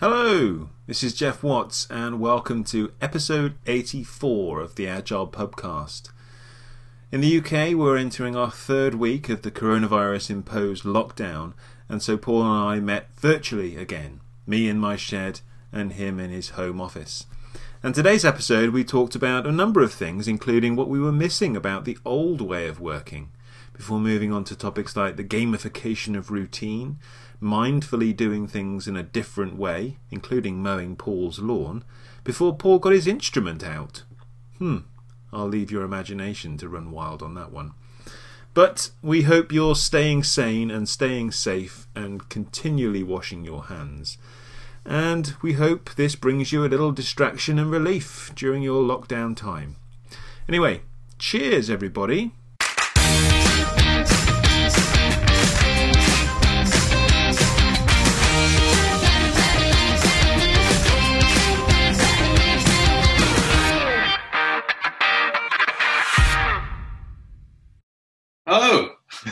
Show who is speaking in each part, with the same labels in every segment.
Speaker 1: Hello, this is Geoff Watts, and welcome to episode 84 of the Agile Pubcast. In the UK, we're entering our third week of the coronavirus imposed lockdown, and so Paul and I met virtually again, me in my shed and him in his home office. And today's episode, we talked about a number of things, including what we were missing about the old way of working, before moving on to topics like the gamification of routine, mindfully doing things in a different way, including mowing Paul's lawn, before Paul got his instrument out. Hmm, I'll leave your imagination to run wild on that one. But we hope you're staying sane and staying safe and continually washing your hands. And we hope this brings you a little distraction and relief during your lockdown time. Anyway, cheers, everybody.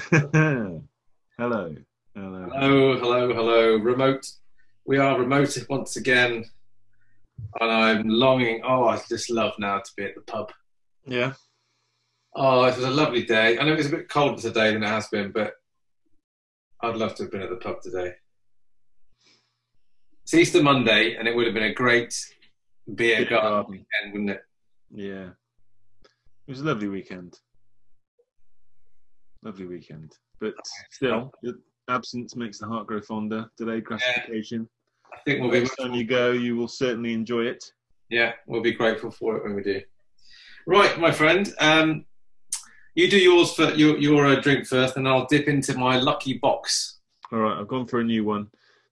Speaker 2: Hello.
Speaker 1: hello. Hello.
Speaker 2: Hello, hello. Remote. We are remote once again. And I'm longing. Oh, I just love now to be at the pub.
Speaker 1: Yeah.
Speaker 2: Oh, it was a lovely day. I know it was a bit colder today than it has been, but I'd love to have been at the pub today. It's Easter Monday, and it would have been a great beer garden. weekend, wouldn't it?
Speaker 1: Yeah. It was a lovely weekend. Lovely weekend. But still, absence makes the heart grow fonder. Delayed gratification.
Speaker 2: I think we'll be.
Speaker 1: Next time you go, you will certainly enjoy it.
Speaker 2: Yeah, we'll be grateful for it when we do. Right, my friend. Um, you do yours for your your uh, drink first, and I'll dip into my lucky box.
Speaker 1: All right, I've gone for a new one.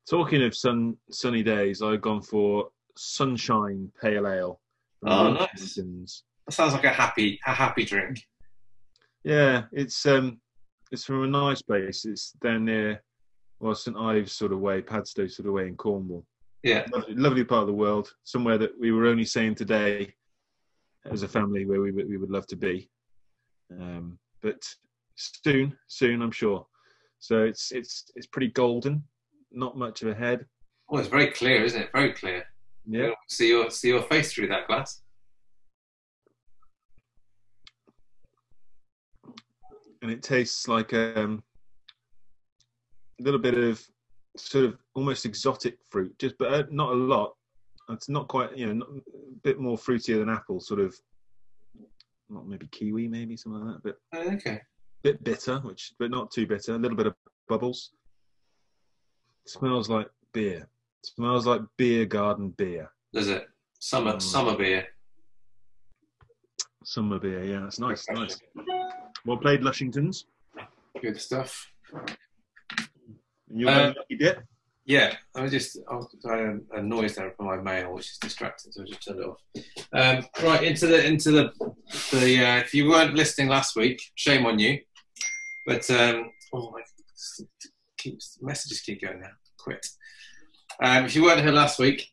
Speaker 1: Talking of sun sunny days, I've gone for Sunshine Pale Ale.
Speaker 2: Oh, nice. That sounds like a happy a happy drink.
Speaker 1: Yeah, it's um, it's from a nice place. It's down near, well, St Ives sort of way, Padstow sort of way in Cornwall.
Speaker 2: Yeah,
Speaker 1: Lovely, lovely part of the world. Somewhere that we were only saying today, as a family, where we would- we would love to be. Um, but soon, soon, I'm sure. So it's it's it's pretty golden. Not much of a head.
Speaker 2: well, it's very clear, isn't it? Very clear.
Speaker 1: Yeah.
Speaker 2: See your see your face through that glass.
Speaker 1: And it tastes like um, a little bit of sort of almost exotic fruit, just but uh, not a lot. It's not quite, you know, not, a bit more fruitier than apple, sort of, not maybe kiwi, maybe something like that, but
Speaker 2: Oh, Okay.
Speaker 1: bit bitter, which but not too bitter. A little bit of bubbles. smells like beer. smells like beer garden beer.
Speaker 2: Does it? Summer
Speaker 1: Mm.
Speaker 2: summer beer.
Speaker 1: Summer beer, yeah, it's nice, nice. Well played, Lushingtons.
Speaker 2: Good stuff.
Speaker 1: And you're
Speaker 2: Uh,
Speaker 1: lucky dip.
Speaker 2: Yeah, I was just I was had a noise there from my mail, which is distracting, so I just turned it off. Um, right into the into the the. Uh, if you weren't listening last week, shame on you. But um, oh my, keeps messages keep going now. Quit. Um, if you weren't here last week,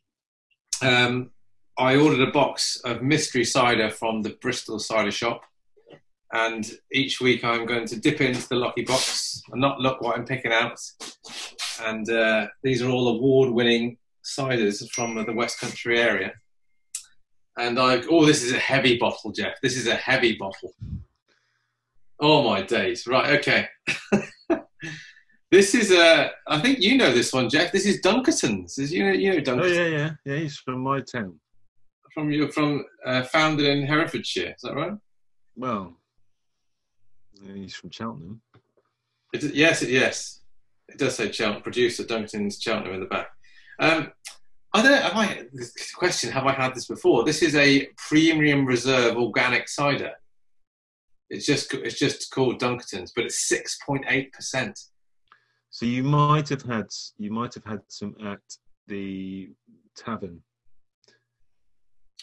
Speaker 2: um, I ordered a box of mystery cider from the Bristol Cider Shop, and each week I'm going to dip into the lucky box and not look what I'm picking out and uh, these are all award-winning ciders from the West Country area. And I, oh, this is a heavy bottle, Geoff. This is a heavy bottle. Oh my days! Right, okay. this is a, I think you know this one, Geoff. This is Dunkerton's. Is you know you know
Speaker 1: Oh
Speaker 2: Dunkerton
Speaker 1: yeah, yeah, yeah. He's from my town.
Speaker 2: from you from uh, founded in Herefordshire. Is that right?
Speaker 1: Well, he's from Cheltenham.
Speaker 2: It, yes, it, yes. It does say Cheltenham, producer Duncan's Cheltenham in the back. Um, I don't know, have I, this question, have I had this before? This is a premium reserve organic cider. It's just, it's just called Dunkerton's, but it's 6.8%.
Speaker 1: So you might have had you might have had some at the tavern.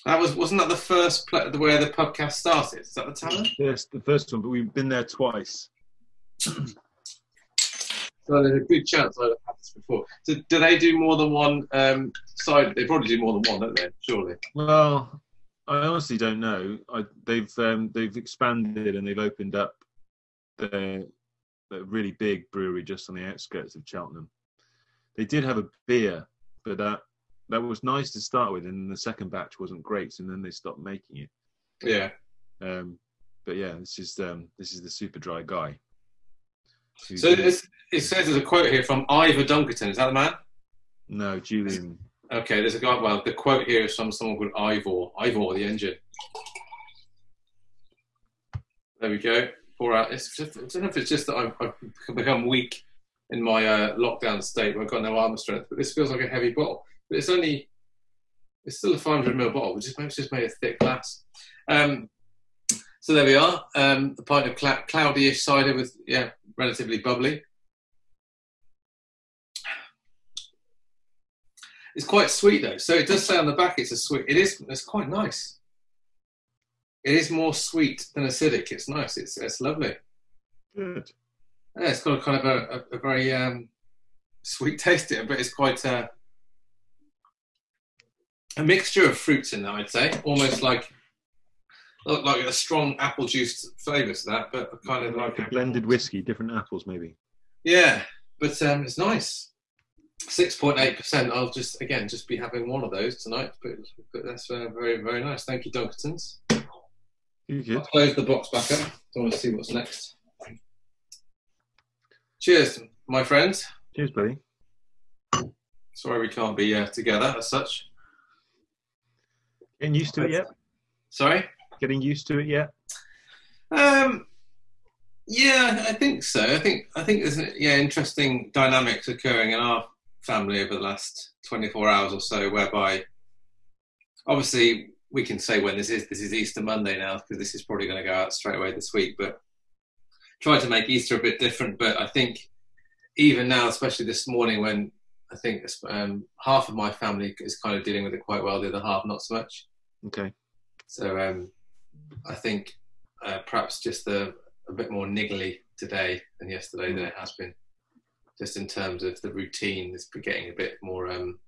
Speaker 2: That was, wasn't that the first pla where the podcast started? Is that the tavern?
Speaker 1: Yes, the first one, but we've been there twice.
Speaker 2: So there's a good chance I've had this before. So do they do more than one um, cider? They probably do more than one, don't they? Surely.
Speaker 1: Well, I honestly don't know. I, they've um, they've expanded and they've opened up their, their really big brewery just on the outskirts of Cheltenham. They did have a beer, but that that was nice to start with, and the second batch wasn't great, and then they stopped making it.
Speaker 2: Yeah.
Speaker 1: Um, but yeah, this is um, this is the Superdry guy.
Speaker 2: So it says there's a quote here from Ivor Dunkerton. Is that the man?
Speaker 1: no, Julian.
Speaker 2: Okay, there's a guy. Well, the quote here is from someone called Ivor. Ivor, the engine. There we go. Pour out. It's just, I don't know if it's just that I've, I've become weak in my uh, lockdown state where I've got no armor strength, but this feels like a heavy bottle. But it's only, it's still a 500 ml bottle, which is it's just made of thick glass. Um, so there we are. Um, the pint of cl- cloudy-ish cider with yeah, relatively bubbly. It's quite sweet though. So it does say on the back it's a sweet. It is. It's quite nice. It is more sweet than acidic. It's nice. It's it's lovely.
Speaker 1: Good.
Speaker 2: Yeah, it's got a kind of a, a, a very um, sweet taste to it, but it's quite uh, a mixture of fruits in there. I'd say almost like like a strong apple juice flavour to that, but kind of like
Speaker 1: a blended whiskey, different apples maybe.
Speaker 2: Yeah, but um, it's nice. Six point eight percent. I'll just again just be having one of those tonight, but, but that's uh, very very nice. Thank you, Dunkertons. I'll close the box back up. Don't want to see what's next. Cheers, my friends.
Speaker 1: Cheers, buddy.
Speaker 2: Sorry we can't be uh, together as such.
Speaker 1: Getting used to it yet?
Speaker 2: Sorry.
Speaker 1: Getting used to it yet?
Speaker 2: Um, yeah, I think so. I think I think there's yeah interesting dynamics occurring in our family over the last 24 hours or so, whereby obviously we can say when this is. This is Easter Monday now because this is probably going to go out straight away this week. But try to make Easter a bit different. But I think even now, especially this morning, when I think um, half of my family is kind of dealing with it quite well, the other half not so much.
Speaker 1: Okay.
Speaker 2: So um, I think uh, perhaps just a, a bit more niggly today than yesterday than it has been. Just in terms of the routine, it's getting a bit more um,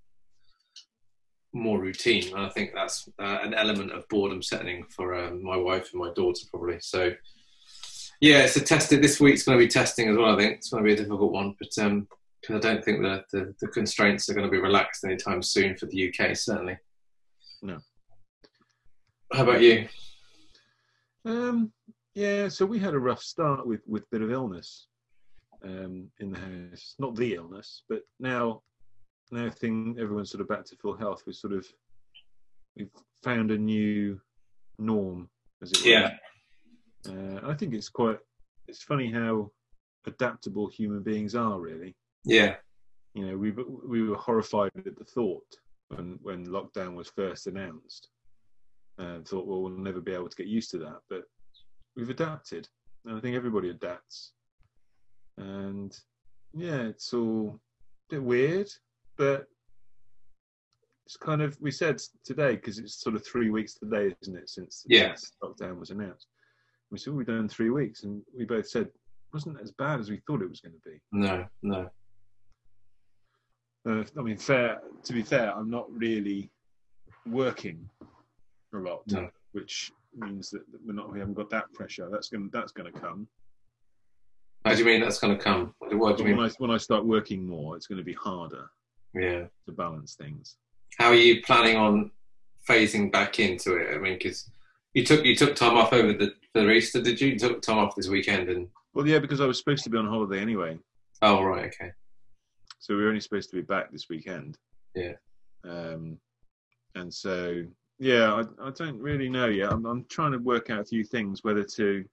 Speaker 2: more routine, and I think that's uh, an element of boredom setting for um, my wife and my daughter probably. So yeah, it's a test. This week's going to be testing as well. I think it's going to be a difficult one, but um, because I don't think the, the, the constraints are going to be relaxed anytime soon for the UK. Certainly.
Speaker 1: No.
Speaker 2: How about you?
Speaker 1: Um, yeah, so we had a rough start with with a bit of illness um, in the house. Not the illness, but now now thing everyone's sort of back to full health. We sort of we've found a new norm, as it were.
Speaker 2: Yeah.
Speaker 1: Uh, I think it's quite. It's funny how adaptable human beings are, really.
Speaker 2: Yeah.
Speaker 1: You know, we we were horrified at the thought when when lockdown was first announced, and thought, well, we'll never be able to get used to that. But we've adapted, and I think everybody adapts. And yeah, it's all a bit weird, but it's kind of we said today because it's sort of three weeks today, isn't it, since,
Speaker 2: yeah.
Speaker 1: since lockdown was announced. We said we've done three weeks, and we both said it wasn't as bad as we thought it was going to be.
Speaker 2: No, no.
Speaker 1: Uh, I mean, fair to be fair, I'm not really working a lot,
Speaker 2: No.
Speaker 1: which means that we're not we haven't got that pressure. That's going that's going to come.
Speaker 2: How do you mean that's going to come? What do
Speaker 1: But
Speaker 2: you
Speaker 1: when
Speaker 2: mean?
Speaker 1: I when I start working more, it's going to be harder
Speaker 2: Yeah.
Speaker 1: to balance things.
Speaker 2: How are you planning on phasing back into it? I mean, because you took you took time off over the for Easter, did you? You took time off this weekend, and
Speaker 1: Well, yeah, because I was supposed to be on holiday anyway,
Speaker 2: oh right, okay,
Speaker 1: so we were only supposed to be back this weekend.
Speaker 2: Yeah.
Speaker 1: Um, and so yeah, I, I don't really know yet. I'm, I'm trying to work out a few things, whether to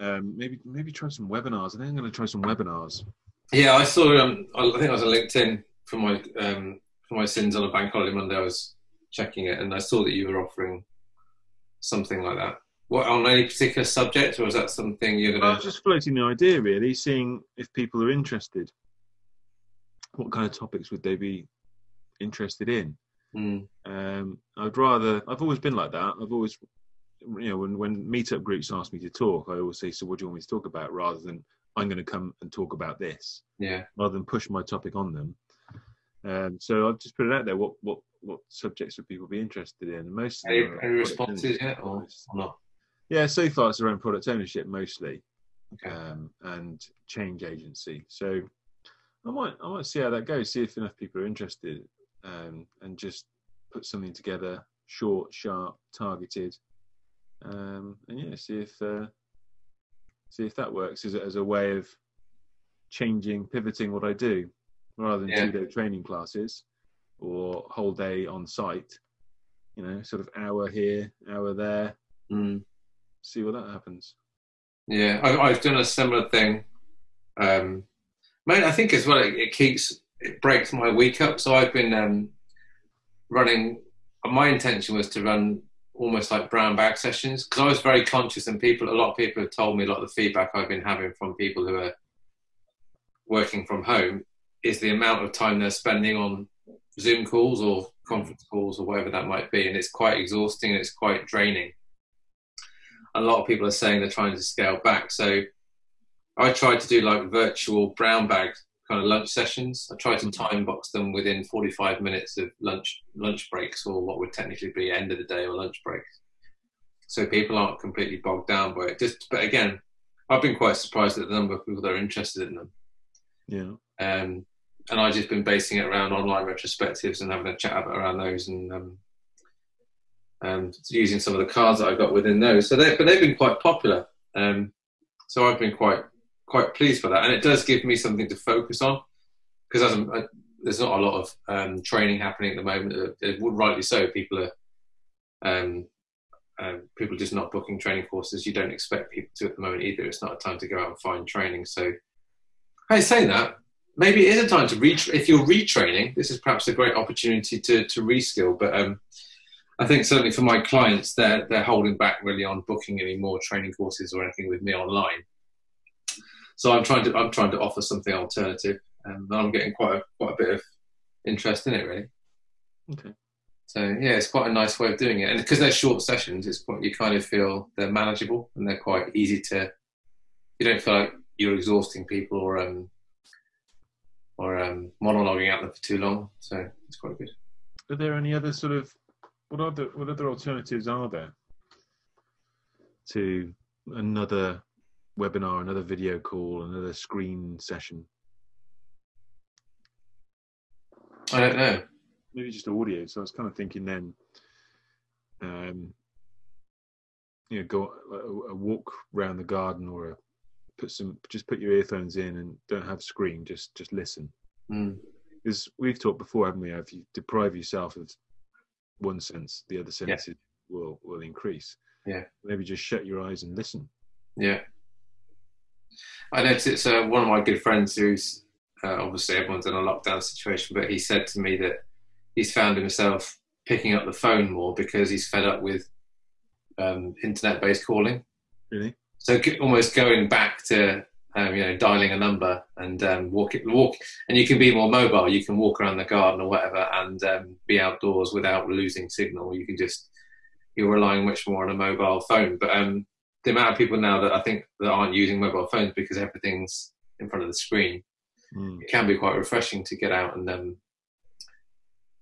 Speaker 1: um, maybe maybe try some webinars. I think I'm going to try some webinars.
Speaker 2: yeah. I saw. Um, I think I was on LinkedIn for my um for my sins on a bank holiday Monday. I was checking it, and I saw that you were offering something like that. What on any particular subject, or is that something you're gonna?
Speaker 1: was just floating the idea, really, seeing if people are interested. What kind of topics would they be interested in?
Speaker 2: Mm,
Speaker 1: Um, I'd rather. I've always been like that. I've always, you know, when when meetup groups ask me to talk, I always say, "So, what do you want me to talk about?" Rather than I'm going to come and talk about this,
Speaker 2: yeah,
Speaker 1: rather than push my topic on them. Um, so I've just put it out there. What what what subjects would people be interested in? And most
Speaker 2: any, any responses yet, or, or not?
Speaker 1: Yeah, so far it's around product ownership mostly
Speaker 2: Okay.
Speaker 1: um, and change agency. So I might I might see how that goes. See if enough people are interested, um, and just put something together, short, sharp, targeted, um, and yeah, see if uh, see if that works as a, as a way of changing, pivoting what I do, rather than
Speaker 2: Yeah.
Speaker 1: two day training classes or whole day on site. You know, sort of hour here, hour there.
Speaker 2: Mm.
Speaker 1: See what that happens.
Speaker 2: Yeah, I, I've done a similar thing. Um, man, I think as well, it, it keeps it breaks my week up. So I've been um, running. My intention was to run almost like brown bag sessions because I was very conscious, and people, a lot of people have told me a lot of the feedback I've been having from people who are working from home is the amount of time they're spending on Zoom calls or conference calls or whatever that might be, and it's quite exhausting and it's quite draining a lot of people are saying they're trying to scale back. So I tried to do like virtual brown bag kind of lunch sessions. I tried to time box them within 45 minutes of lunch lunch breaks or what would technically be end of the day or lunch breaks. So people aren't completely bogged down by it. Just but again, I've been quite surprised at the number of people that are interested in them.
Speaker 1: Yeah.
Speaker 2: Um, and I've just been basing it around online retrospectives and having a chat about around those and um, um, using some of the cards that I got within those. So they, but they've been quite popular. Um, so I've been quite quite pleased for that, and it does give me something to focus on because I, there's not a lot of um, training happening at the moment. It uh, rightly so, people are um, um, people just not booking training courses. You don't expect people to at the moment either. It's not a time to go out and find training. So, hey, saying that, maybe it is a time to reach. If you're retraining, this is perhaps a great opportunity to to reskill. But um, I think certainly for my clients, they're they're holding back really on booking any more training courses or anything with me online. So I'm trying to I'm trying to offer something alternative, and I'm getting quite a, quite a bit of interest in it really.
Speaker 1: Okay.
Speaker 2: So yeah, it's quite a nice way of doing it, and because they're short sessions, it's quite, you kind of feel they're manageable and they're quite easy to. You don't feel like you're exhausting people or um or um monologuing at them for too long. So it's quite good.
Speaker 1: Are there any other sort of what other what other alternatives are there to another webinar, another video call, another screen session?
Speaker 2: I don't know.
Speaker 1: Maybe just audio. So I was kind of thinking then, um, you know, go a, a walk around the garden or a, put some just put your earphones in and don't have screen. Just just listen.
Speaker 2: Mm.
Speaker 1: Because we've talked before, haven't we? If you deprive yourself of one sense, the other
Speaker 2: Yeah.
Speaker 1: senses will will increase.
Speaker 2: Yeah.
Speaker 1: Maybe just shut your eyes and listen.
Speaker 2: Yeah. I noticed it's uh, one of my good friends who's uh, obviously everyone's in a lockdown situation, but he said to me that he's found himself picking up the phone more because he's fed up with um, internet-based calling.
Speaker 1: Really?
Speaker 2: So almost going back to um, you know dialing a number and um, walk walk, and you can be more mobile. You can walk around the garden or whatever and um, be outdoors without losing signal. You can just you're relying much more on a mobile phone. But um, the amount of people now that I think that aren't using mobile phones because everything's in front of the screen,
Speaker 1: Mm.
Speaker 2: it can be quite refreshing to get out and um,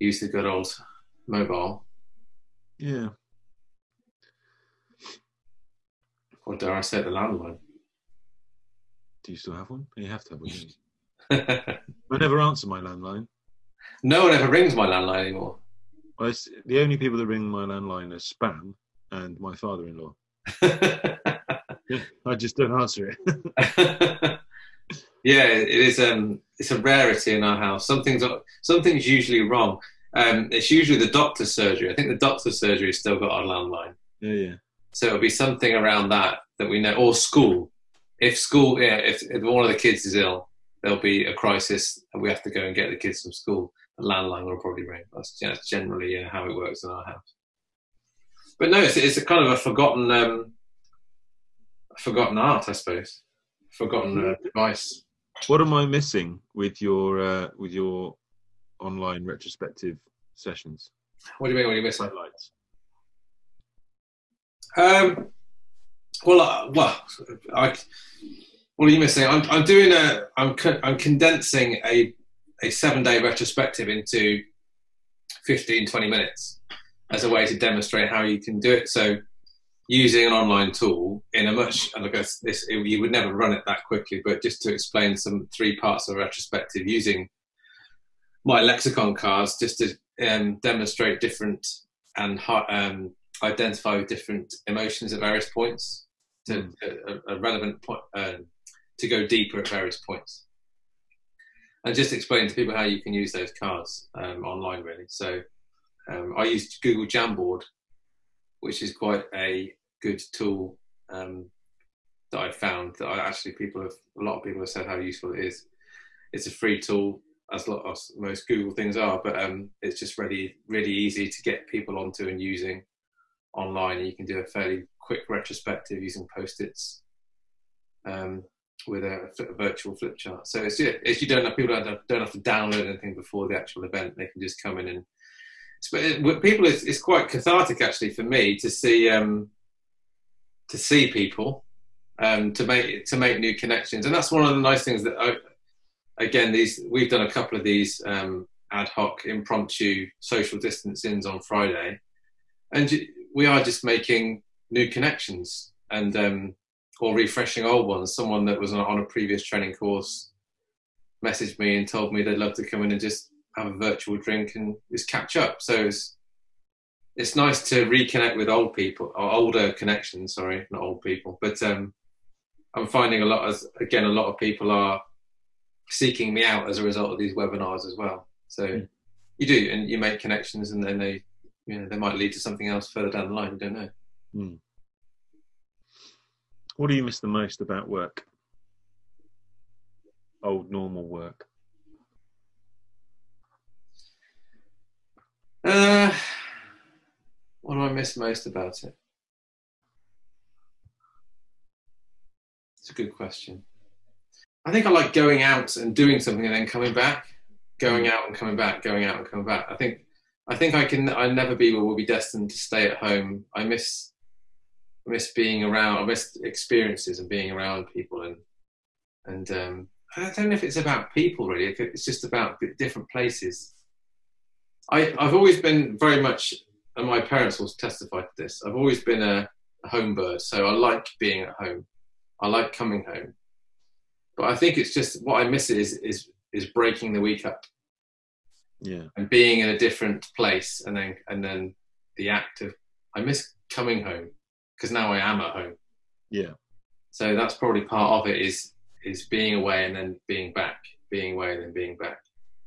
Speaker 2: use the good old mobile,
Speaker 1: Yeah.
Speaker 2: or dare I say, the landline.
Speaker 1: Do you still have one? You have to have one. I never answer my landline.
Speaker 2: no one ever rings my landline anymore.
Speaker 1: I the only people that ring my landline are spam and my father-in-law. I just don't answer it.
Speaker 2: yeah, it is. Um, it's a rarity in our house. Something's something's usually wrong. Um, it's usually the doctor's surgery. I think the doctor's surgery has still got our landline.
Speaker 1: yeah, yeah.
Speaker 2: So it'll be something around that that we know, or school. If school, yeah, if, if one of the kids is ill, there'll be a crisis, and we have to go and get the kids from school. The landline will probably ring. That's, generally uh, how it works in our house. But no, it's, it's a kind of a forgotten, um, forgotten art, I suppose. Forgotten uh, device.
Speaker 1: What am I missing with your uh, with your online retrospective sessions?
Speaker 2: What do you mean? What are you missing?
Speaker 1: Highlights.
Speaker 2: Um, well, uh, well, I, what are you missing? I'm, I'm doing a, I'm, I'm condensing a, a seven day retrospective into 15, 20 minutes as a way to demonstrate how you can do it. So using an online tool in a much and I guess this you would never run it that quickly, but just to explain some three parts of a retrospective using my lexicon cards just to um, demonstrate different and um, identify different emotions at various points to mm. a, a, relevant point um, to go deeper at various points and just explain to people how you can use those cards um, online really so um, i used google jamboard which is quite a good tool um, that I found that I actually people have a lot of people have said how useful it is. It's a free tool as, lot, most Google things are, but um, it's just really really easy to get people onto and using online. You can do a fairly quick retrospective using post-its um, with a, a, virtual flip chart. So it's, it's you don't have people don't have to download anything before the actual event. They can just come in and but people it's, it's, quite cathartic actually for me to see um, to see people um, to make to make new connections. And that's one of the nice things that I, again these we've done a couple of these um, ad hoc impromptu social distancings on friday. And we are just making new connections and um, or refreshing old ones. Someone that was on a previous training course messaged me and told me they'd love to come in and just have a virtual drink and just catch up. So it's it's nice to reconnect with old people or older connections. Sorry, not old people, but um, I'm finding a lot as again a lot of people are seeking me out as a result of these webinars as well. So mm. you do, and you make connections, and then they you know they might lead to something else further down the line. You don't know. Mm.
Speaker 1: What do you miss the most about work? Old normal work.
Speaker 2: Uh, what do I miss most about it? It's a good question. I think I like going out and doing something and then coming back, going mm. out and coming back, going out and coming back. I think I think I can. I never be or will be destined to stay at home. I miss I miss being around. I miss experiences and being around people and and um, I don't know if it's about people really. It's just about different places. I, I've always been very much, and my parents will testify to this. I've always been a, a home bird, so I like being at home. I like coming home, but I think it's just what I miss is is is breaking the week up.
Speaker 1: Yeah,
Speaker 2: and being in a different place, and then and then the act of I miss coming home because now I am at home.
Speaker 1: Yeah.
Speaker 2: So that's probably part of it is is being away and then being back, being away and then being back.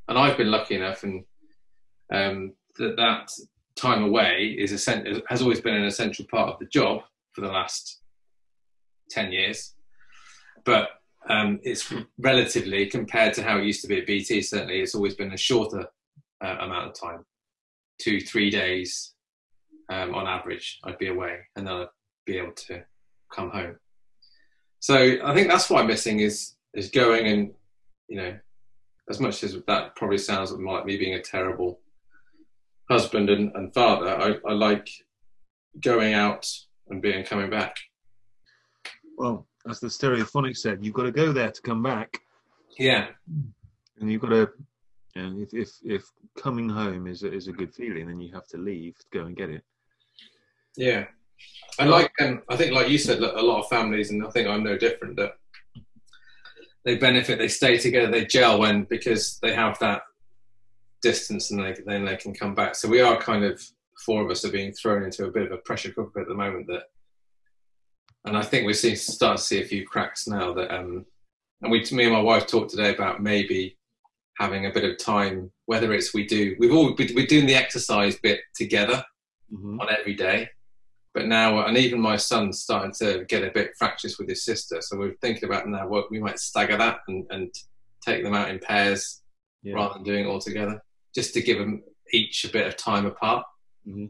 Speaker 2: And I've been lucky enough, and um, that that time away is a, has always been an essential part of the job for the last 10 years. But um, it's relatively, compared to how it used to be at BT, certainly it's always been a shorter uh, amount of time two, three days um, on average, I'd be away and then I'd be able to come home. So I think that's why missing is is going and you know, as much as that probably sounds like me being a terrible husband and, and father, I, I like going out and being coming back.
Speaker 1: Well, as the stereophonic said, you've got to go there to come back.
Speaker 2: Yeah.
Speaker 1: And you've got to, know, if, if, if coming home is a, is a good feeling, then you have to leave to go and get it.
Speaker 2: Yeah. And like, um, I think, like you said, a lot of families, and I think I'm no different, that they benefit, they stay together, they gel when because they have that distance and they, then they can come back. So we are kind of four of us are being thrown into a bit of a pressure cooker at the moment. That, and I think we're seeing start to see a few cracks now. That um, and we, me and my wife talked today about maybe having a bit of time. Whether it's we do, we've all we're doing the exercise bit together mm-hmm. on every day. But now, and even my son's starting to get a bit fractious with his sister. So we're thinking about now what we might stagger that and, and take them out in pairs yeah. rather than doing it all together just to give them each a bit of time apart, mm-hmm.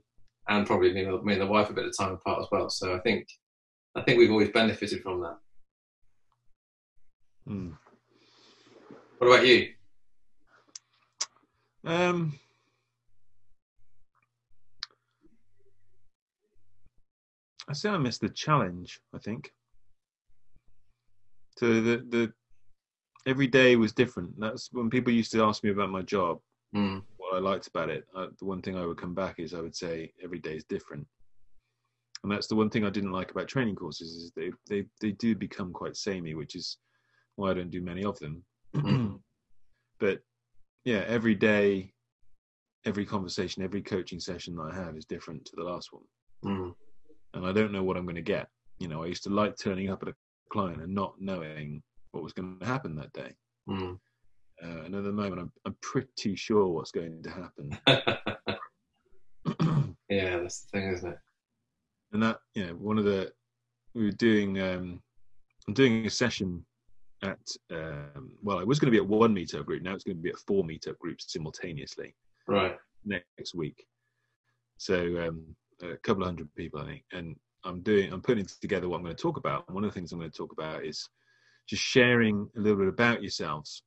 Speaker 2: and probably me, me and the wife a bit of time apart as well. So I think I think we've always benefited from that. Mm. What about you?
Speaker 1: Um, I say I miss the challenge. I think. So the the every day was different. That's when people used to ask me about my job.
Speaker 2: Mm.
Speaker 1: What I liked about it, uh, the one thing I would come back is I would say every day is different. and that's the one thing I didn't like about training courses is they they they do become quite samey, which is why I don't do many of them. but yeah, every day, every conversation, every coaching session that I have is different to the last one,
Speaker 2: Mm.
Speaker 1: and I don't know what I'm going to get. You know, I used to like turning up at a client and not knowing what was going to happen that day.
Speaker 2: Mm.
Speaker 1: Uh, and at the moment, I'm I'm pretty sure what's going to happen.
Speaker 2: yeah, that's the thing, isn't it?
Speaker 1: and that you know one of the we were doing um i'm doing a session at um well i was going to be at one meetup group now it's going to be at four meetup groups simultaneously
Speaker 2: Right.
Speaker 1: next week so um a couple of hundred people i think and i'm doing i'm putting together what i'm going to talk about and one of the things i'm going to talk about is just sharing a little bit about yourselves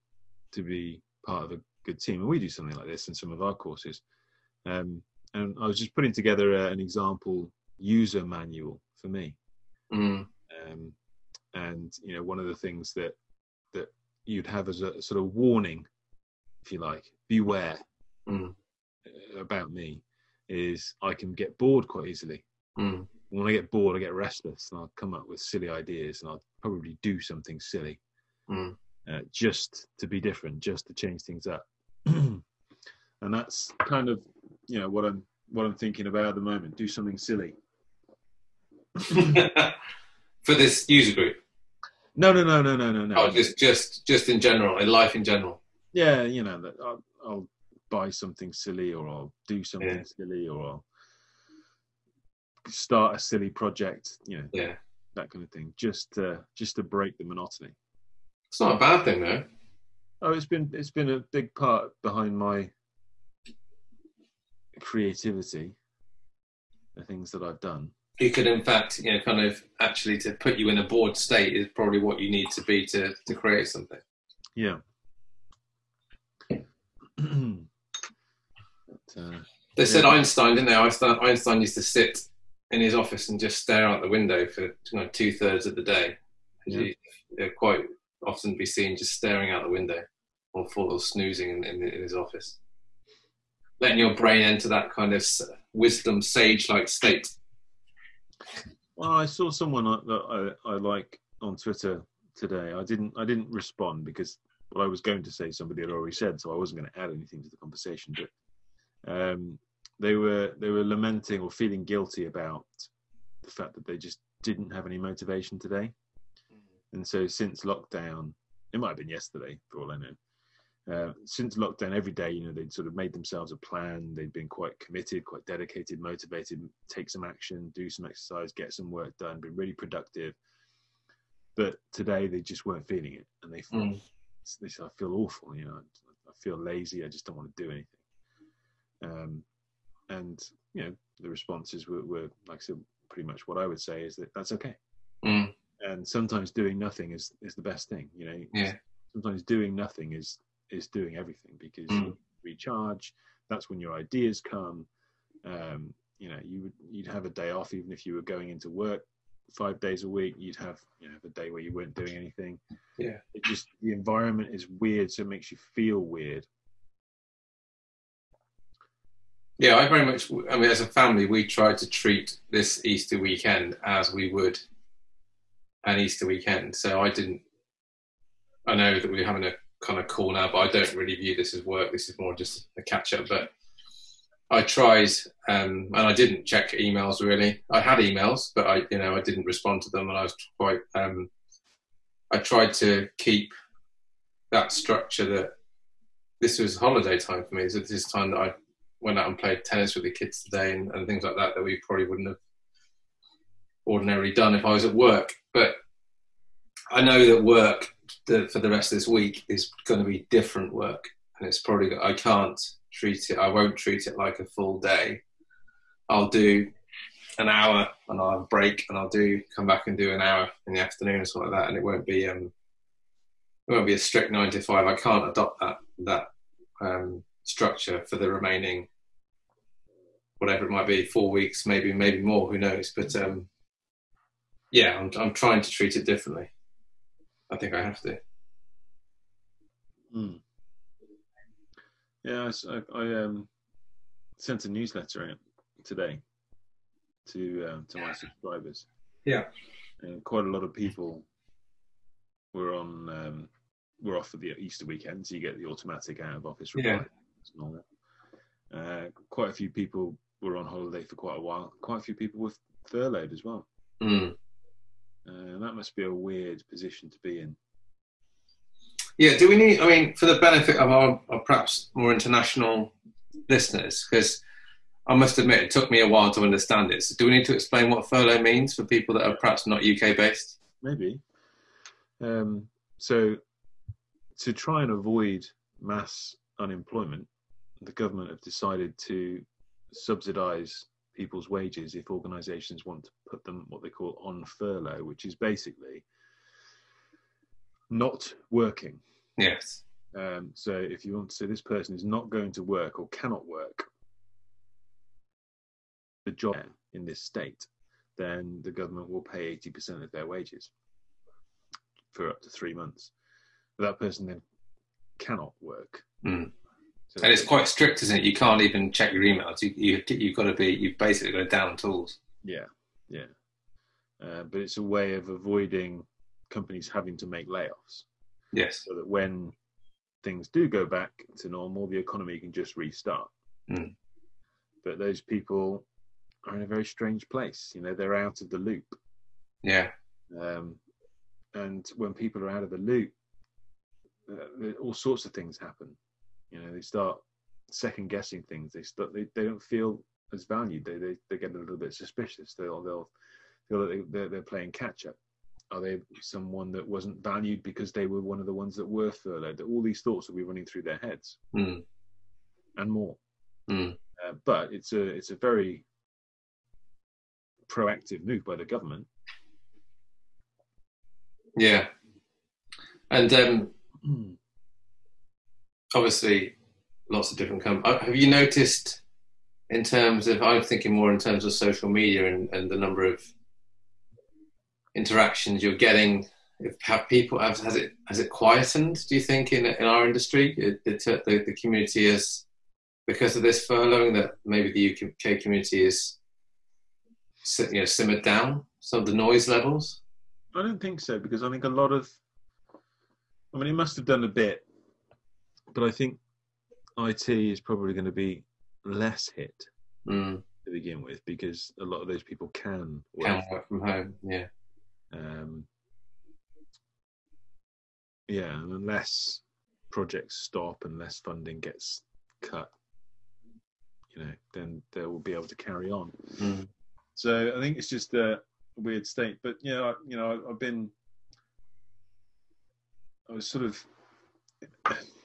Speaker 1: to be part of a good team and we do something like this in some of our courses um and i was just putting together uh, an example user manual for me
Speaker 2: Mm.
Speaker 1: um, and you know one of the things that that you'd have as a sort of warning if you like beware
Speaker 2: Mm.
Speaker 1: about me is i can get bored quite easily
Speaker 2: Mm.
Speaker 1: when i get bored i get restless and i'll come up with silly ideas and i'll probably do something silly
Speaker 2: Mm.
Speaker 1: Uh, just to be different just to change things up and that's kind of you know what i'm what i'm thinking about at the moment do something silly
Speaker 2: For this user group,
Speaker 1: no no no no no no no
Speaker 2: oh, just just just in general, in life in general.
Speaker 1: yeah, you know, that I'll, I'll buy something silly or I'll do something
Speaker 2: Yeah.
Speaker 1: silly or I'll start a silly project, you know,
Speaker 2: Yeah,
Speaker 1: that kind of thing, just to, just to break the monotony.
Speaker 2: It's not a bad thing though.
Speaker 1: Oh, it's been it's been a big part behind my creativity, the things that I've done.
Speaker 2: You could, in fact, you know, kind of actually to put you in a bored state is probably what you need to be to to create something.
Speaker 1: Yeah. but, uh,
Speaker 2: They said
Speaker 1: Yeah.
Speaker 2: Einstein, didn't they? Einstein, Einstein used to sit in his office and just stare out the window for you know, two thirds of the day.
Speaker 1: Yeah.
Speaker 2: He quite often be seen just staring out the window or of snoozing in, in, in his office. Letting your brain enter that kind of wisdom, sage like state.
Speaker 1: Well, I saw someone that I, I like on Twitter today. I didn't I didn't respond because what I was going to say somebody had already said, so I wasn't going to add anything to the conversation. But um, they were they were lamenting or feeling guilty about the fact that they just didn't have any motivation today. And so since lockdown, it might have been yesterday for all I know. Uh, since lockdown, every day, you know, they'd sort of made themselves a plan. They'd been quite committed, quite dedicated, motivated, take some action, do some exercise, get some work done, been really productive. But today they just weren't feeling it, and they
Speaker 2: Mm.
Speaker 1: they said, "I feel awful. You know, I feel lazy. I just don't want to do anything." Um, and you know, the responses were, were like I said, pretty much what I would say is that that's okay.
Speaker 2: Mm.
Speaker 1: And sometimes doing nothing is is the best thing. You know,
Speaker 2: Yeah.
Speaker 1: sometimes doing nothing is is doing everything because
Speaker 2: Mm.
Speaker 1: you recharge. That's when your ideas come. Um, you know, you would you'd have a day off even if you were going into work five days a week. You'd have you know the day where you weren't doing anything.
Speaker 2: Yeah.
Speaker 1: It just the environment is weird, so it makes you feel weird.
Speaker 2: Yeah, I very much. I mean, as a family, we tried to treat this Easter weekend as we would an Easter weekend. So I didn't. I know that we're having a kind of call now, but I don't really view this as work. This is more just a catch up. But I tried, um, and I didn't check emails really. I had emails, but I, you know, I didn't respond to them, and I was quite. Um, I tried to keep that structure that this was holiday time for me. So this is time that I went out and played tennis with the kids today and, and things like that that we probably wouldn't have ordinarily done if I was at work. But I know that work the, for the rest of this week is going to be different work, and it's probably I can't treat it. I won't treat it like a full day. I'll do an hour and I'll break, and I'll do come back and do an hour in the afternoon or something like that, and it won't be um it won't be a strict nine to five. I can't adopt that that um, structure for the remaining whatever it might be, four weeks, maybe maybe more, who knows? But um, yeah, I'm I'm trying to treat it differently. I think I have to.
Speaker 1: Mm. Yeah, I um, sent a newsletter out today to um, to my subscribers.
Speaker 2: Yeah.
Speaker 1: and quite a lot of people were on um, were off for the Easter weekend, so you get the automatic out of office reply
Speaker 2: Yeah.
Speaker 1: and all that. Uh, quite a few people were on holiday for quite a while. Quite a few people were furloughed as well.
Speaker 2: Mm.
Speaker 1: Uh, that must be a weird position to be in.
Speaker 2: Yeah, do we need, I mean, for the benefit of our, our perhaps more international listeners, because I must admit it took me a while to understand it. So, do we need to explain what furlough means for people that are perhaps not UK based?
Speaker 1: Maybe. Um, so, to try and avoid mass unemployment, the government have decided to subsidise people's wages if organisations want to put them what they call on furlough, which is basically not working.
Speaker 2: Yes.
Speaker 1: Um, so, if you want to say this person is not going to work or cannot work the job in this state, then the government will pay 80% of their wages for up to three months. But that person then cannot work.
Speaker 2: Mm.
Speaker 1: So
Speaker 2: And it's quite strict, isn't it? You can't even check your emails. You, you, you've got to be, you've basically got to down tools.
Speaker 1: yeah, yeah. Uh, but it's a way of avoiding companies having to make layoffs
Speaker 2: Yes.
Speaker 1: so that when things do go back to normal, the economy can just restart.
Speaker 2: Mm.
Speaker 1: But those people are in a very strange place. You know, they're out of the loop.
Speaker 2: Yeah.
Speaker 1: Um, and when people are out of the loop, uh, all sorts of things happen. You know, they start second guessing things. They start, they, they don't feel as valued. They, they they get a little bit suspicious. They'll they'll feel that they, they're, they're playing catch up. Are they someone that wasn't valued because they were one of the ones that were furloughed? All these thoughts will be running through their heads
Speaker 2: Mm.
Speaker 1: and more.
Speaker 2: Mm.
Speaker 1: Uh, but it's a it's a very proactive move by the government.
Speaker 2: Yeah. And um, obviously, lots of different companies. Uh, have you noticed, in terms of, I'm thinking more in terms of social media and, and the number of interactions you're getting. If have people have, has it has it quietened? Do you think in in our industry, it, it, the the community is because of this furloughing that maybe the UK community is you know simmered down some of the noise levels?
Speaker 1: I don't think so because I think a lot of, I mean, it must have done a bit, but I think IT is probably going to be less hit
Speaker 2: Mm,
Speaker 1: to begin with because a lot of those people can work.
Speaker 2: can work from home. Yeah.
Speaker 1: Um, yeah, and unless projects stop, unless funding gets cut, you know, then they will be able to carry on.
Speaker 2: Mm.
Speaker 1: So I think it's just a weird state. But you know, I, you know, I've been, I was sort of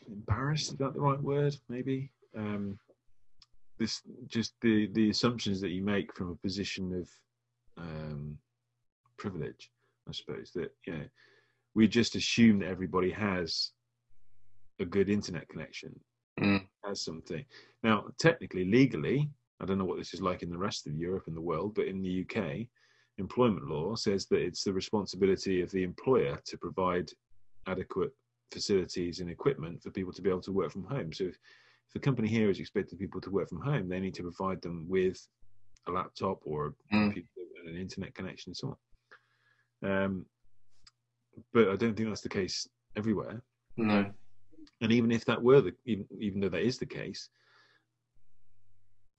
Speaker 1: embarrassed. Is that the right word? Maybe. Um, this just the the assumptions that you make from a position of um, privilege, I suppose. That you know, we just assume that everybody has a good internet connection,
Speaker 2: Mm.
Speaker 1: has something. Now, technically, legally, I don't know what this is like in the rest of Europe and the world, but in the UK, employment law says that it's the responsibility of the employer to provide adequate facilities and equipment for people to be able to work from home. So, if, if a company here is expecting people to work from home, they need to provide them with a laptop or a
Speaker 2: Mm.
Speaker 1: computer and an internet connection and so on. Um, but I don't think that's the case everywhere
Speaker 2: No.
Speaker 1: and even if that were the even, even though that is the case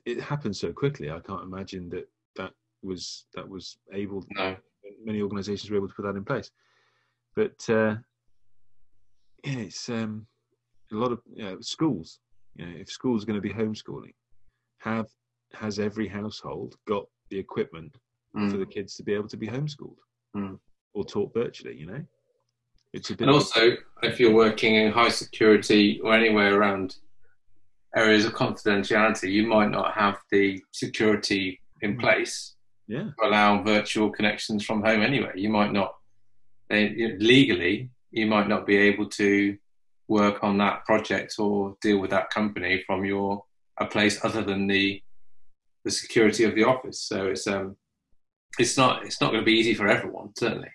Speaker 1: it happened so quickly i can't imagine that that was that was able
Speaker 2: No.
Speaker 1: many organizations were able to put that in place but uh yeah it's um a lot of you know, schools you know if schools are going to be homeschooling have has every household got the equipment for
Speaker 2: Mm.
Speaker 1: the kids to be able to be homeschooled
Speaker 2: Mm.
Speaker 1: or taught virtually you know it's a bit
Speaker 2: And also, if you're working in high security or anywhere around areas of confidentiality, you might not have the security in
Speaker 1: Mm.
Speaker 2: place
Speaker 1: yeah
Speaker 2: to allow virtual connections from home anyway. You might not, they, know, legally, you might not be able to work on that project or deal with that company from your a place other than the the security of the office. So it's um it's not it's not going to be easy for everyone certainly.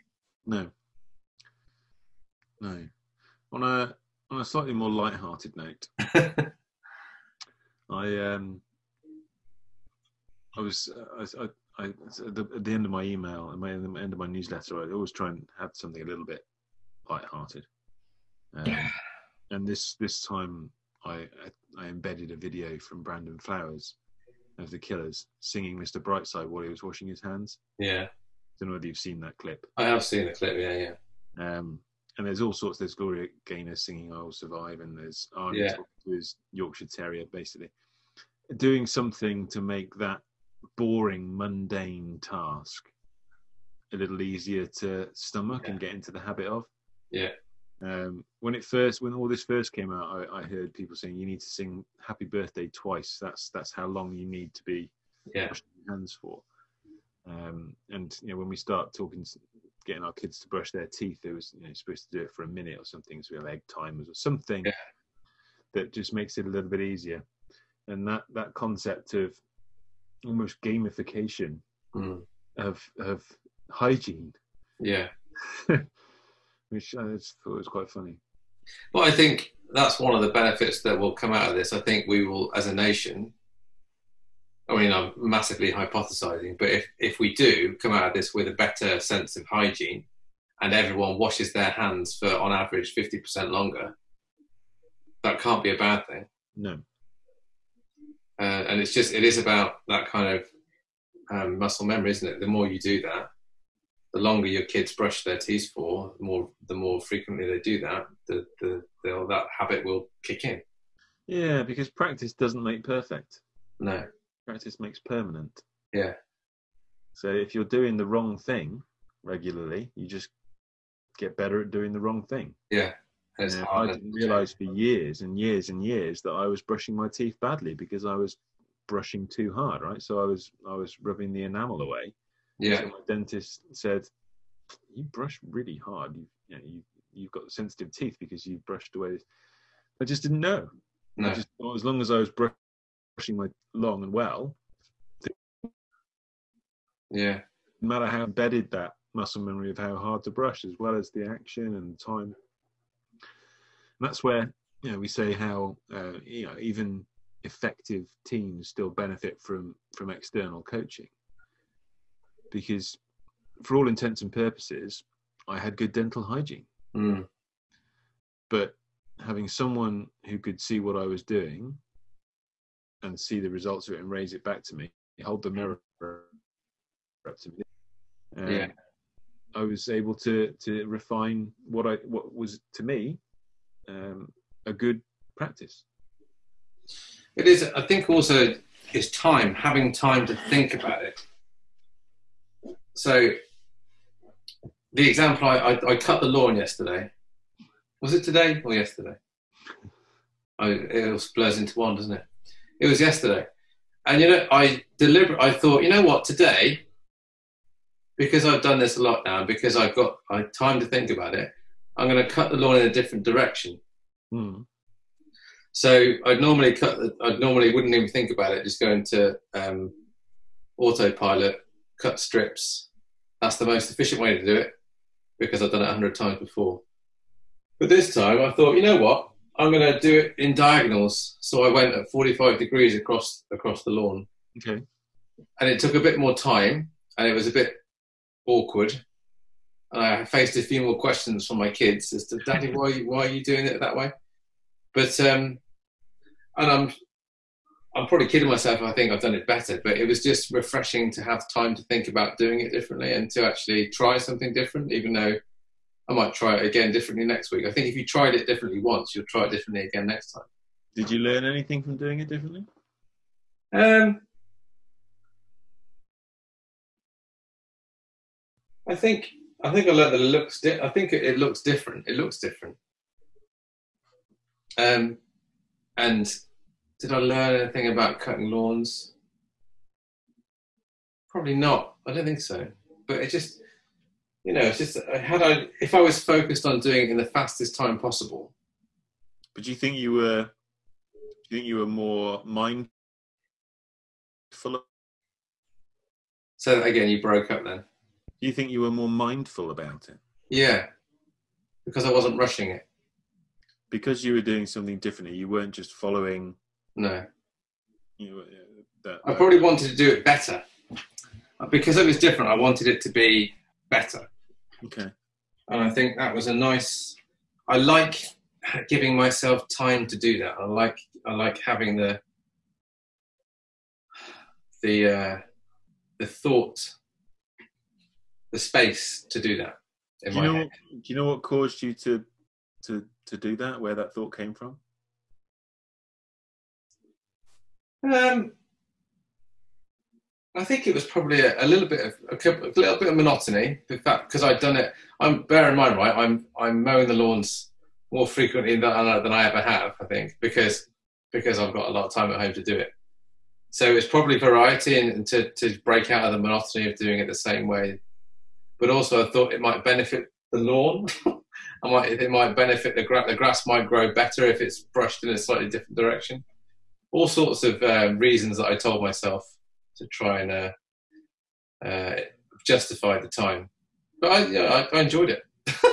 Speaker 1: No. No. On a on a slightly more light-hearted note, I um I was I, I I at the, at the end of my email and my at the end of my newsletter, I always try and have something a little bit light-hearted. Um, and this this time, I I embedded a video from Brandon Flowers of the Killers singing "Mr. Brightside" while he was washing his hands.
Speaker 2: Yeah, I
Speaker 1: don't know whether you've seen that clip.
Speaker 2: I have seen the clip. Yeah, yeah.
Speaker 1: Um, and there's all sorts. There's Gloria Gaynor singing "I Will Survive," and there's Arnie
Speaker 2: Yeah.
Speaker 1: talking to his Yorkshire Terrier, basically doing something to make that boring, mundane task a little easier to stomach and get into the habit of.
Speaker 2: Yeah.
Speaker 1: Um, when it first, when all this first came out, I, I heard people saying you need to sing "Happy Birthday" twice. That's that's how long you need to be
Speaker 2: Yeah,
Speaker 1: washing your hands for. Um, and you know, when we start talking, getting our kids to brush their teeth, it was you know supposed to do it for a minute or something. So we have egg timers or something
Speaker 2: Yeah.
Speaker 1: that just makes it a little bit easier. And that that concept of almost gamification
Speaker 2: Mm.
Speaker 1: of of hygiene,
Speaker 2: yeah.
Speaker 1: which I just thought was quite funny.
Speaker 2: Well, I think that's one of the benefits that will come out of this. I think we will, as a nation, I mean, I'm massively hypothesizing, but if, if we do come out of this with a better sense of hygiene and everyone washes their hands for, on average, 50% longer, that can't be a bad thing.
Speaker 1: No,
Speaker 2: Uh, and it's just, it is about that kind of um, muscle memory, isn't it? The more you do that, the longer your kids brush their teeth for, the more the more frequently they do that, the, the, that habit will kick in.
Speaker 1: yeah, because practice doesn't make perfect.
Speaker 2: No,
Speaker 1: Practice makes permanent.
Speaker 2: yeah,
Speaker 1: So if you're doing the wrong thing regularly, you just get better at doing the wrong thing.
Speaker 2: yeah. And it's
Speaker 1: Yeah,
Speaker 2: hard
Speaker 1: I didn't realise for years and years and years that I was brushing my teeth badly because I was brushing too hard, right? So I was I was rubbing the enamel away.
Speaker 2: Yeah,
Speaker 1: So my dentist said, "You brush really hard. You, you know, you you've got sensitive teeth because you've brushed away." I just didn't know.
Speaker 2: no,
Speaker 1: I just as long as I was brushing my long and well,
Speaker 2: yeah,
Speaker 1: no matter how embedded that muscle memory of how hard to brush, as well as the action and time. And that's where you know we say how uh, you know even effective teams still benefit from from external coaching because for all intents and purposes i had good dental hygiene
Speaker 2: mm,
Speaker 1: but having someone who could see what i was doing and see the results of it and raise it back to me hold the mirror up to me um,
Speaker 2: Yeah.
Speaker 1: i was able to to refine what i what was to me um, a good practice
Speaker 2: it is. I think also is time, having time to think about it. So, the example I, I, I cut the lawn yesterday. Was it today or yesterday? I, it all blurs into one, doesn't it? It was yesterday, and you know, I deliberate. I thought, you know what, today, because I've done this a lot now, because I've got I time to think about it. I'm going to cut the lawn in a different direction.
Speaker 1: Hmm.
Speaker 2: So I'd normally cut. The, I'd normally wouldn't even think about it. Just go into um, autopilot, cut strips. That's the most efficient way to do it because I've done it a hundred times before. But this time I thought, you know what? I'm going to do it in diagonals. So I went at 45 degrees across across the lawn,
Speaker 1: okay
Speaker 2: and it took a bit more time, and it was a bit awkward. And I faced a few more questions from my kids as to, Daddy, why why are you doing it that way? But um, and I'm I'm probably kidding myself. I think I've done it better, but it was just refreshing to have time to think about doing it differently and to actually try something different. Even though I might try it again differently next week. I think if you tried it differently once, you'll try it differently again next time.
Speaker 1: did you learn anything from doing it differently
Speaker 2: Um, I think I think I learned that it looks. Di- I think it, it looks different. It looks different. Um, and did I learn anything about cutting lawns? Probably not. I don't think so. But it just, you know, it's just uh, had I if I was focused on doing it in the fastest time possible.
Speaker 1: But do you think you were? Do you think you were more mindful? Of,
Speaker 2: So again, you broke up then.
Speaker 1: do you think you were more mindful about it
Speaker 2: Yeah, because I wasn't rushing it.
Speaker 1: because you were doing something differently? You weren't just following.
Speaker 2: No.
Speaker 1: You know, uh, that.
Speaker 2: I probably wanted to do it better. because it was different, I wanted it to be better.
Speaker 1: Okay.
Speaker 2: And I think that was a nice. I like giving myself time to do that. I like I like having the the uh, the thought, the space to do that. In
Speaker 1: Do you
Speaker 2: my
Speaker 1: know?
Speaker 2: head.
Speaker 1: Do you know what caused you to to to do that? Where that thought came from?
Speaker 2: Um, I think it was probably a, a little bit of a, a little bit of monotony. In fact, because I'd done it. I'm bear in mind, right? I'm I'm mowing the lawns more frequently than, than I ever have. I think because because I've got a lot of time at home to do it. So it's probably variety and, and to to break out of the monotony of doing it the same way. But also, I thought it might benefit the lawn. I might it might benefit the grass. The grass might grow better if it's brushed in a slightly different direction all sorts of um, reasons that I told myself to try and uh, uh, justify the time. But I, yeah, I, I enjoyed it.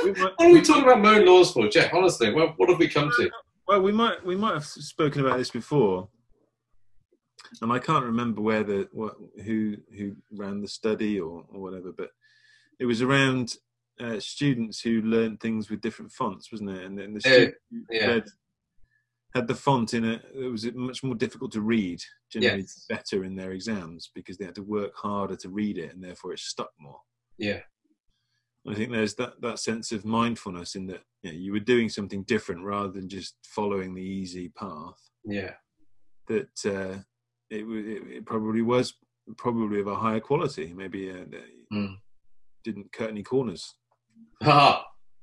Speaker 1: We might,
Speaker 2: What are we talking about mowing lawns for, Geoff? Honestly, what, what have we come to?
Speaker 1: well, we might we might have spoken about this before, and I can't remember where the what who who ran the study or or whatever, but it was around uh, students who learned things with different fonts, wasn't it? And then the
Speaker 2: Yeah,
Speaker 1: student
Speaker 2: yeah.
Speaker 1: read, had the font in it. It was much more difficult to read. Generally,
Speaker 2: Yes.
Speaker 1: better in their exams because they had to work harder to read it, and therefore it stuck more.
Speaker 2: Yeah,
Speaker 1: I think there's that, that sense of mindfulness in that you, know, you were doing something different rather than just following the easy path.
Speaker 2: yeah,
Speaker 1: That uh, it, it, it probably was probably of a higher quality. Maybe uh,
Speaker 2: Mm.
Speaker 1: didn't cut any corners.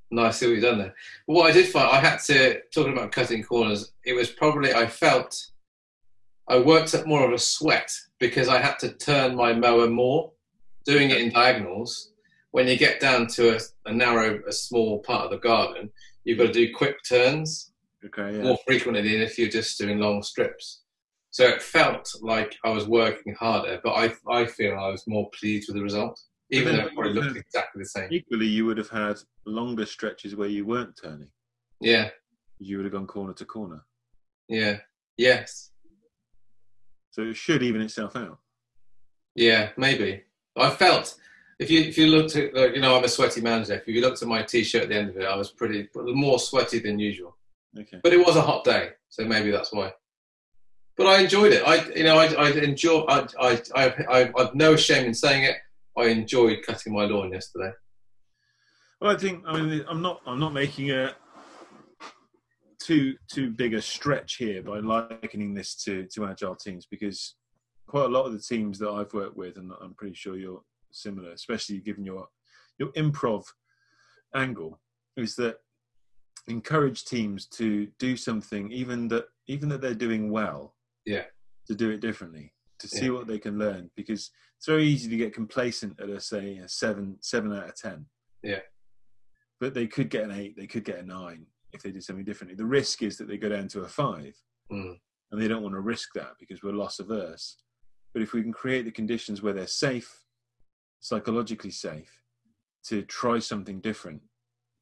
Speaker 2: Nice. See what you've done there. But what I did find, I had to talking about cutting corners. It was probably I felt I worked up more of a sweat because I had to turn my mower more, doing it in diagonals. When you get down to a, a narrow, a small part of the garden, you've got to do quick turns
Speaker 1: Okay, yeah.
Speaker 2: more frequently than if you're just doing long strips. So it felt like I was working harder, but I I feel I was more pleased with the result, even
Speaker 1: then
Speaker 2: though it looked exactly the same.
Speaker 1: Equally, you would have had longer stretches where you weren't turning.
Speaker 2: Yeah,
Speaker 1: You would have gone corner to corner.
Speaker 2: yeah, yes.
Speaker 1: So it should even itself out.
Speaker 2: Yeah, maybe. I felt if you if you looked at like, you know I'm a sweaty man, Geoff. If you looked at my t-shirt at the end of it, I was pretty more sweaty than usual.
Speaker 1: Okay.
Speaker 2: But it was a hot day, so maybe that's why. But I enjoyed it. I you know I I enjoy I I I I I've no shame in saying it. I enjoyed cutting my lawn yesterday.
Speaker 1: Well, I think I mean I'm not I'm not making a too too big a stretch here by likening this to to agile teams because quite a lot of the teams that I've worked with, and I'm pretty sure you're similar, especially given your your improv angle, is that encourage teams to do something even that even that they're doing well,
Speaker 2: Yeah.
Speaker 1: to do it differently, to see
Speaker 2: Yeah.
Speaker 1: what they can learn because it's very easy to get complacent at a say a seven seven out of ten Yeah. but they could get an eight, they could get a nine if they did something differently. The risk is that they go down to a five,
Speaker 2: Mm.
Speaker 1: and they don't want to risk that because we're loss averse. But if we can create the conditions where they're safe, psychologically safe, to try something different,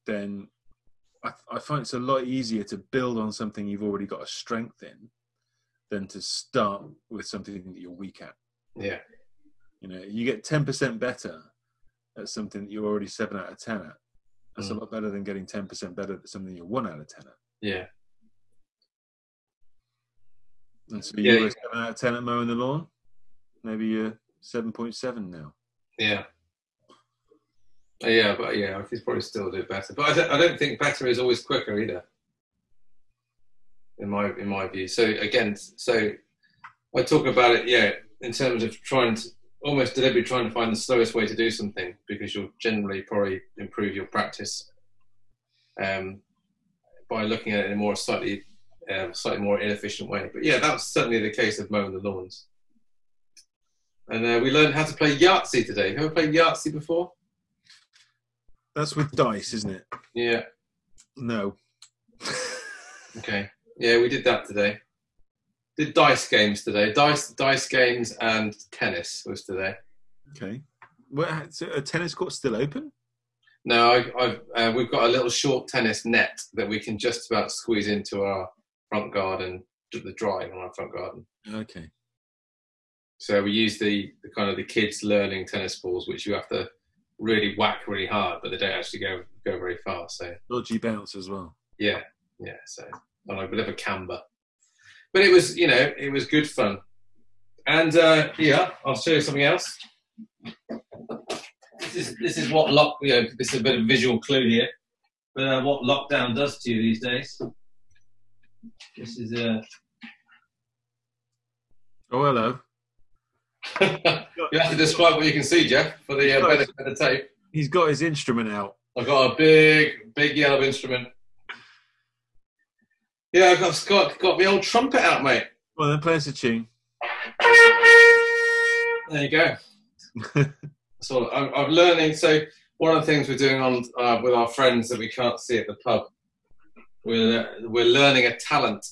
Speaker 1: then I, I find it's a lot easier to build on something you've already got a strength in than to start with something that you're weak at.
Speaker 2: Yeah,
Speaker 1: You know, you get ten percent better at something that you're already seven out of ten at. That's a
Speaker 2: Mm.
Speaker 1: lot better than getting ten percent better at something you're one out of ten at.
Speaker 2: yeah,
Speaker 1: And so
Speaker 2: Yeah,
Speaker 1: you were
Speaker 2: you-
Speaker 1: seven out of ten at mowing the lawn. Maybe you're seven point seven now.
Speaker 2: yeah. Uh, Yeah, but yeah, I could probably still do better. But I don't, I don't think better is always quicker either. In my in my view. So again, so I talk about it, yeah, in terms of trying to almost deliberately trying to find the slowest way to do something because you'll generally probably improve your practice um, by looking at it in a more slightly uh, slightly more inefficient way. But yeah, that was certainly the case of mowing the lawns. And uh, we learned how to play Yahtzee today. Have you ever played Yahtzee before?
Speaker 1: That's with dice, isn't it?
Speaker 2: Yeah.
Speaker 1: No.
Speaker 2: Okay. Yeah, we did that today. Did dice games today. Dice dice games and tennis was today.
Speaker 1: okay. Well, so a tennis court still open?
Speaker 2: No, I, I've, uh, we've got a little short tennis net that we can just about squeeze into our front garden, the drive on our front garden.
Speaker 1: Okay.
Speaker 2: So we use the, the kind of the kids learning tennis balls, which you have to really whack really hard, but they don't actually go go very far. So
Speaker 1: Dodgy bounce as well.
Speaker 2: yeah, yeah. So on a bit of a camber, but it was you know it was good fun. And uh, yeah, I'll show you something else. This is this is what lock you know this is a bit of visual clue here, but uh, what lockdown does to you these days. This is uh,
Speaker 1: Oh, hello.
Speaker 2: you have to describe what you can see, Geoff, for the uh, benefit of the tape.
Speaker 1: He's got his instrument out.
Speaker 2: I've got a big, big yellow instrument. Yeah, I've got, got, got my old trumpet out, mate.
Speaker 1: Well, then play us a tune.
Speaker 2: There you go. so I'm, I'm learning. So one of the things we're doing on uh, with our friends that we can't see at the pub, we're uh, we're learning a talent,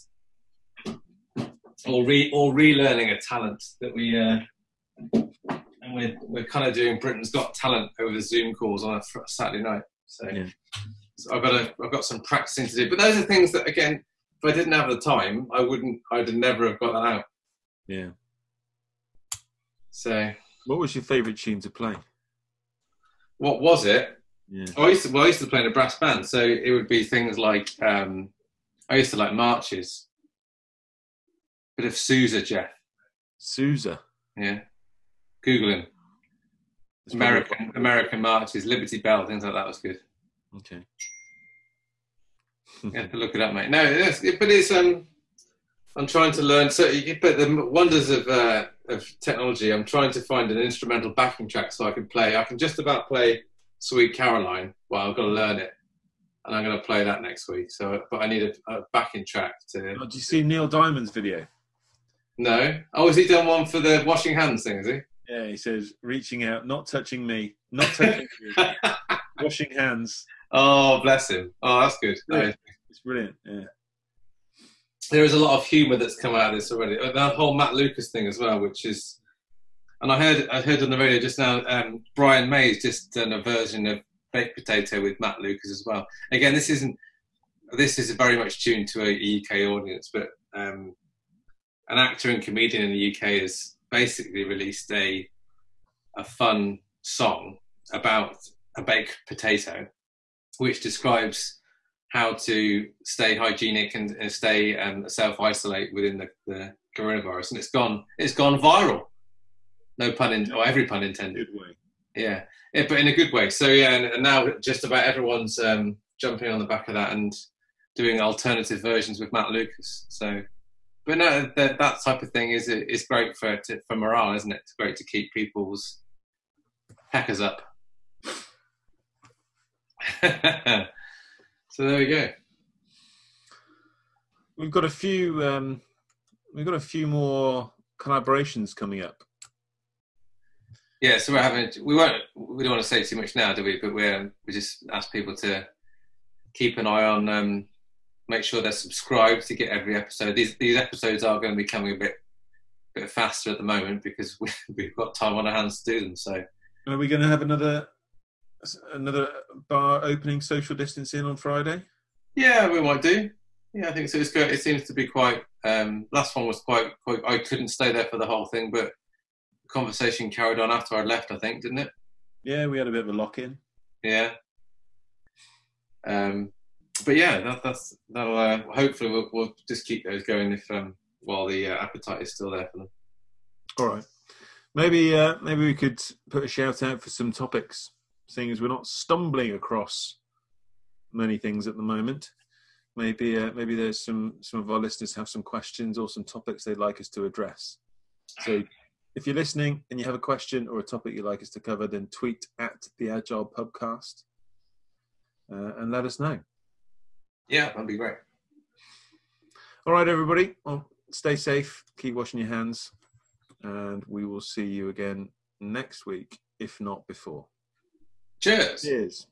Speaker 2: or re or relearning a talent that we. Uh, and we're, we're kind of doing Britain's Got Talent over the Zoom calls on a Saturday night. So,
Speaker 1: Yeah.
Speaker 2: so I've got a, I've got some practicing to do. But those are things that, again, if I didn't have the time, I wouldn't, I'd never have got that out.
Speaker 1: Yeah.
Speaker 2: So,
Speaker 1: What was your favourite tune to play?
Speaker 2: what was it?
Speaker 1: Yeah.
Speaker 2: I used to, well, I used to play in a brass band, so it would be things like, um, I used to like marches. Bit of Sousa, Geoff.
Speaker 1: Sousa.
Speaker 2: Yeah. Google him.
Speaker 1: It's probably-
Speaker 2: American American marches, Liberty Bell, things like that was good.
Speaker 1: Okay.
Speaker 2: You have to look it up, mate. No, it's, but it's um, I'm trying to learn. So, you, but the wonders of uh, of technology. I'm trying to find an instrumental backing track so I can play. I can just about play Sweet Caroline. Well, I've got to learn it, and I'm going to play that next week. So, but I need a, a backing track to.
Speaker 1: Oh, did you see Neil Diamond's video?
Speaker 2: No. Oh, has he done one for the washing hands thing? Is he?
Speaker 1: Yeah, he says, reaching out, not touching me, not touching you, washing hands.
Speaker 2: oh, bless him. Oh, that's good.
Speaker 1: Yeah. It's brilliant. Yeah.
Speaker 2: there is a lot of humour that's come out of this already. Uh, That whole Matt Lucas thing as well, which is, and I heard I heard on the radio just now. Um, Brian May's just done a version of baked potato with Matt Lucas as well. Again, this isn't this is very much tuned to a UK audience, but um, an actor and comedian in the UK has basically released a a fun song about a baked potato, which describes how to stay hygienic and, and stay um, self isolate within the, the coronavirus, and it's gone it's gone viral. No pun in, or every pun intended.
Speaker 1: Good way.
Speaker 2: Yeah, yeah, but in a good way. So yeah, and, and now just about everyone's um, jumping on the back of that and doing alternative versions with Matt Lucas. So, but no, that, that type of thing is is great for to, for morale, isn't it? It's great to keep people's peckers up. so there we go.
Speaker 1: We've got a few. Um, we've got a few more collaborations coming up.
Speaker 2: Yeah, so we're having. We won't. We don't want to say too much now, do we? But we're we just ask people to keep an eye on. Um, make sure they're subscribed to get every episode. These these episodes are going to be coming a bit bit faster at the moment because we, we've got time on our hands to do them. So
Speaker 1: Are we going to have another another bar opening social distancing on Friday?
Speaker 2: yeah, we might do. Yeah, I think so. It's good. It seems to be quite. Um, last one was quite quite. I couldn't stay there for the whole thing, but the conversation carried on after I left. I think, didn't it?
Speaker 1: Yeah, we had a bit of a lock in.
Speaker 2: Yeah. Um, but yeah, that, that's that'll uh, hopefully we'll, we'll just keep those going if um, while the uh, appetite is still there for them.
Speaker 1: All right. Maybe uh, maybe we could put a shout out for some topics, seeing as we're not stumbling across many things at the moment. Maybe uh, maybe there's some some of our listeners have some questions or some topics they'd like us to address. So if you're listening and you have a question or a topic you'd like us to cover, then tweet at the Agile Pubcast uh, and let us know.
Speaker 2: Yeah, that'd be great.
Speaker 1: All right, everybody. Well, stay safe, keep washing your hands, and we will see you again next week, if not before.
Speaker 2: Cheers.
Speaker 1: Cheers.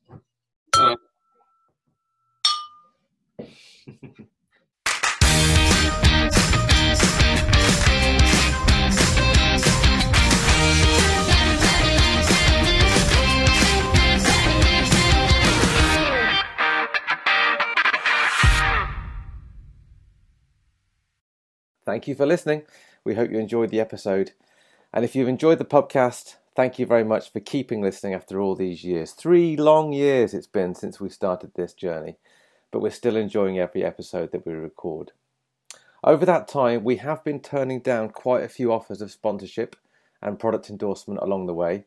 Speaker 3: Thank you for listening. We hope you enjoyed the episode.
Speaker 2: And if you've enjoyed the podcast, thank you very much for keeping listening after all these years. Three long years it's been since we started this journey, but we're still enjoying every episode that we record. Over that time, we have been turning down quite a few offers of sponsorship and product endorsement along the way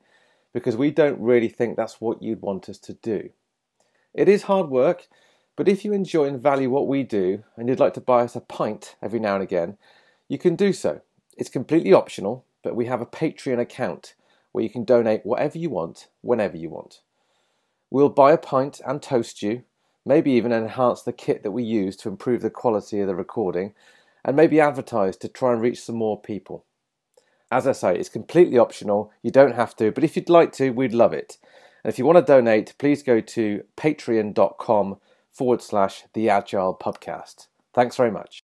Speaker 2: because we don't really think that's what you'd want us to do. It is hard work, but if you enjoy and value what we do and you'd like to buy us a pint every now and again, you can do so. It's completely optional, but we have a Patreon account where you can donate whatever you want, whenever you want. We'll buy a pint and toast you, maybe even enhance the kit that we use to improve the quality of the recording, and maybe advertise to try and reach some more people. As I say, it's completely optional. You don't have to, but if you'd like to, we'd love it. And if you want to donate, please go to patreon.com forward slash the agile pubcast. Thanks very much.